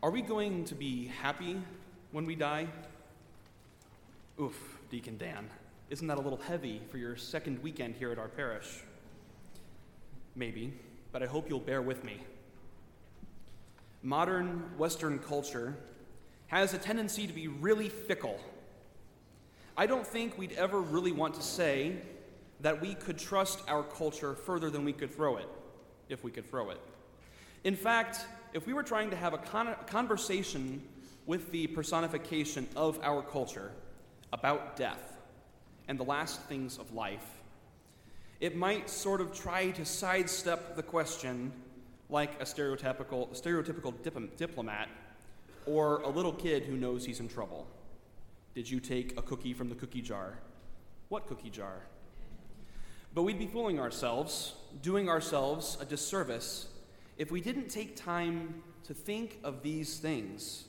Are we going to be happy when we die? Oof, Deacon Dan. Isn't that a little heavy for your second weekend here at our parish? Maybe, but I hope you'll bear with me. Modern Western culture has a tendency to be really fickle. I don't think we'd ever really want to say that we could trust our culture further than we could throw it, if we could throw it. In fact, if we were trying to have a con- conversation with the personification of our culture about death and the last things of life, it might sort of try to sidestep the question like a stereotypical, stereotypical dip- diplomat or a little kid who knows he's in trouble. Did you take a cookie from the cookie jar? What cookie jar? But we'd be fooling ourselves, doing ourselves a disservice if we didn't take time to think of these things.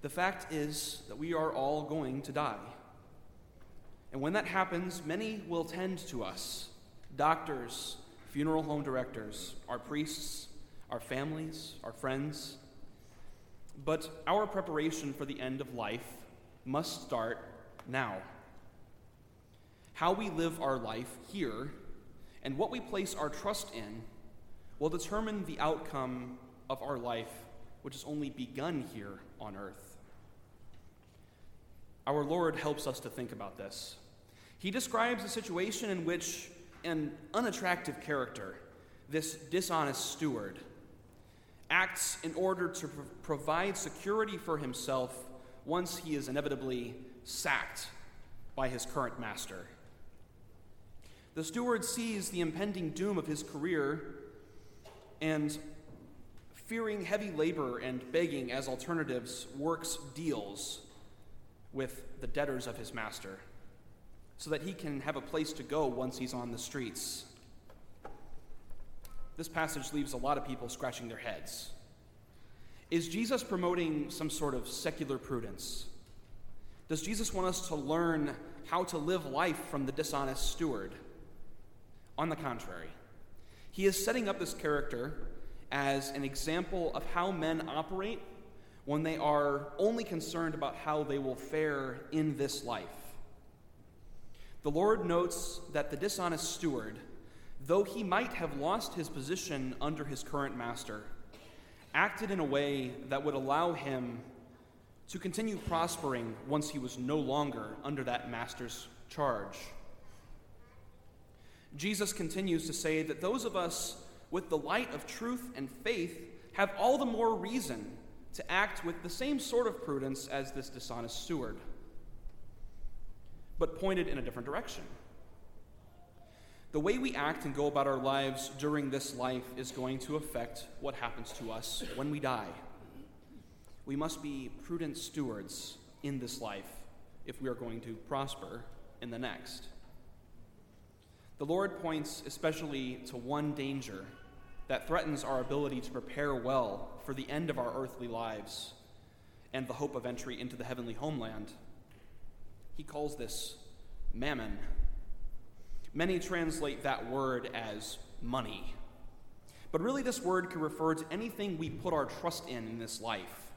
The fact is that we are all going to die. And when that happens, many will tend to us doctors, funeral home directors, our priests, our families, our friends. But our preparation for the end of life must start now. How we live our life here and what we place our trust in will determine the outcome of our life, which has only begun here on earth. Our Lord helps us to think about this. He describes a situation in which an unattractive character, this dishonest steward, acts in order to pro- provide security for himself once he is inevitably sacked by his current master. The steward sees the impending doom of his career and fearing heavy labor and begging as alternatives, works deals with the debtors of his master so that he can have a place to go once he's on the streets. This passage leaves a lot of people scratching their heads. Is Jesus promoting some sort of secular prudence? Does Jesus want us to learn how to live life from the dishonest steward? On the contrary, he is setting up this character as an example of how men operate when they are only concerned about how they will fare in this life. The Lord notes that the dishonest steward, though he might have lost his position under his current master, acted in a way that would allow him to continue prospering once he was no longer under that master's charge. Jesus continues to say that those of us with the light of truth and faith have all the more reason to act with the same sort of prudence as this dishonest steward, but pointed in a different direction. The way we act and go about our lives during this life is going to affect what happens to us when we die. We must be prudent stewards in this life if we are going to prosper in the next. The Lord points especially to one danger that threatens our ability to prepare well for the end of our earthly lives and the hope of entry into the heavenly homeland. He calls this mammon. Many translate that word as money. But really, this word can refer to anything we put our trust in in this life.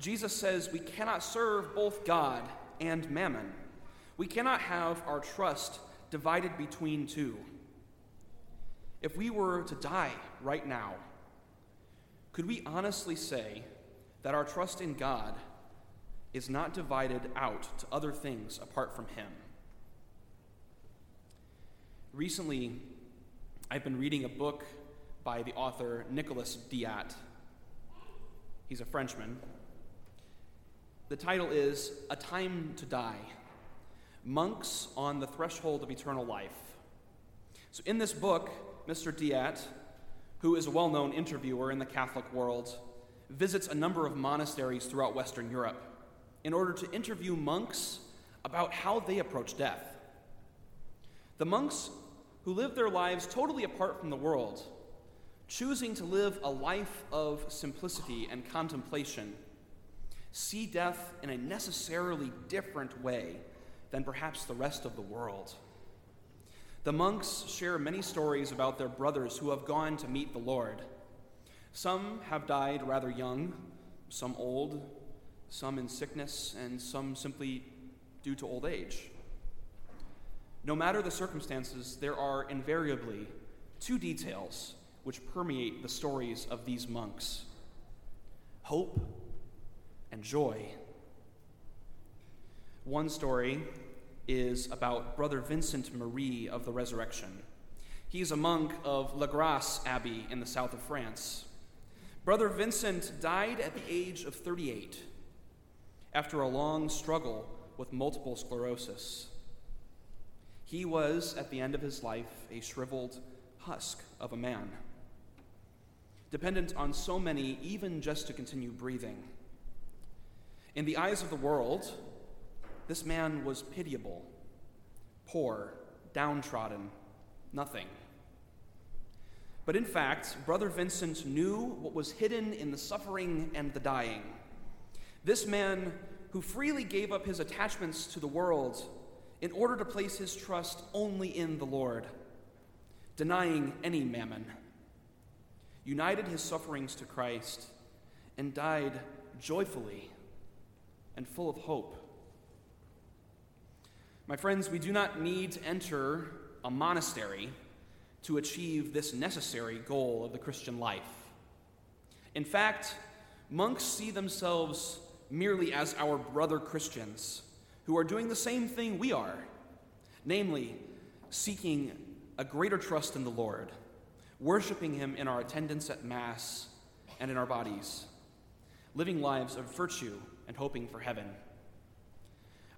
Jesus says we cannot serve both God and mammon. We cannot have our trust divided between two. If we were to die right now, could we honestly say that our trust in God is not divided out to other things apart from Him? Recently, I've been reading a book by the author Nicolas Diat. He's a Frenchman. The title is A Time to Die Monks on the Threshold of Eternal Life. So, in this book, Mr. Diat, who is a well known interviewer in the Catholic world, visits a number of monasteries throughout Western Europe in order to interview monks about how they approach death. The monks who live their lives totally apart from the world, choosing to live a life of simplicity and contemplation, see death in a necessarily different way than perhaps the rest of the world. The monks share many stories about their brothers who have gone to meet the Lord. Some have died rather young, some old, some in sickness, and some simply due to old age. No matter the circumstances, there are invariably two details which permeate the stories of these monks hope and joy. One story is about Brother Vincent Marie of the Resurrection. He's a monk of La Grasse Abbey in the south of France. Brother Vincent died at the age of 38 after a long struggle with multiple sclerosis. He was, at the end of his life, a shriveled husk of a man, dependent on so many, even just to continue breathing. In the eyes of the world, this man was pitiable, poor, downtrodden, nothing. But in fact, Brother Vincent knew what was hidden in the suffering and the dying. This man who freely gave up his attachments to the world in order to place his trust only in the Lord, denying any mammon, united his sufferings to Christ, and died joyfully and full of hope. My friends, we do not need to enter a monastery to achieve this necessary goal of the Christian life. In fact, monks see themselves merely as our brother Christians who are doing the same thing we are, namely, seeking a greater trust in the Lord, worshiping Him in our attendance at Mass and in our bodies, living lives of virtue and hoping for heaven.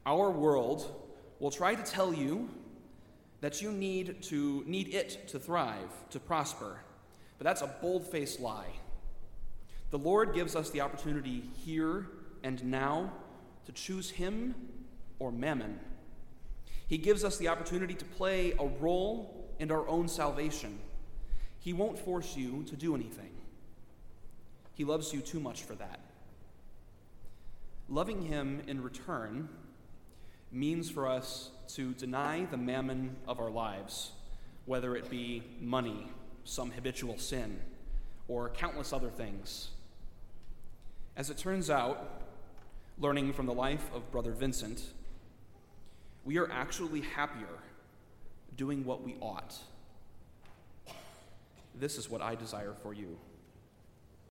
Our world will try to tell you that you need to need it to thrive, to prosper. But that's a bold-faced lie. The Lord gives us the opportunity here and now to choose him or mammon. He gives us the opportunity to play a role in our own salvation. He won't force you to do anything. He loves you too much for that. Loving him in return means for us to deny the mammon of our lives, whether it be money, some habitual sin, or countless other things. As it turns out, learning from the life of Brother Vincent, we are actually happier doing what we ought. This is what I desire for you.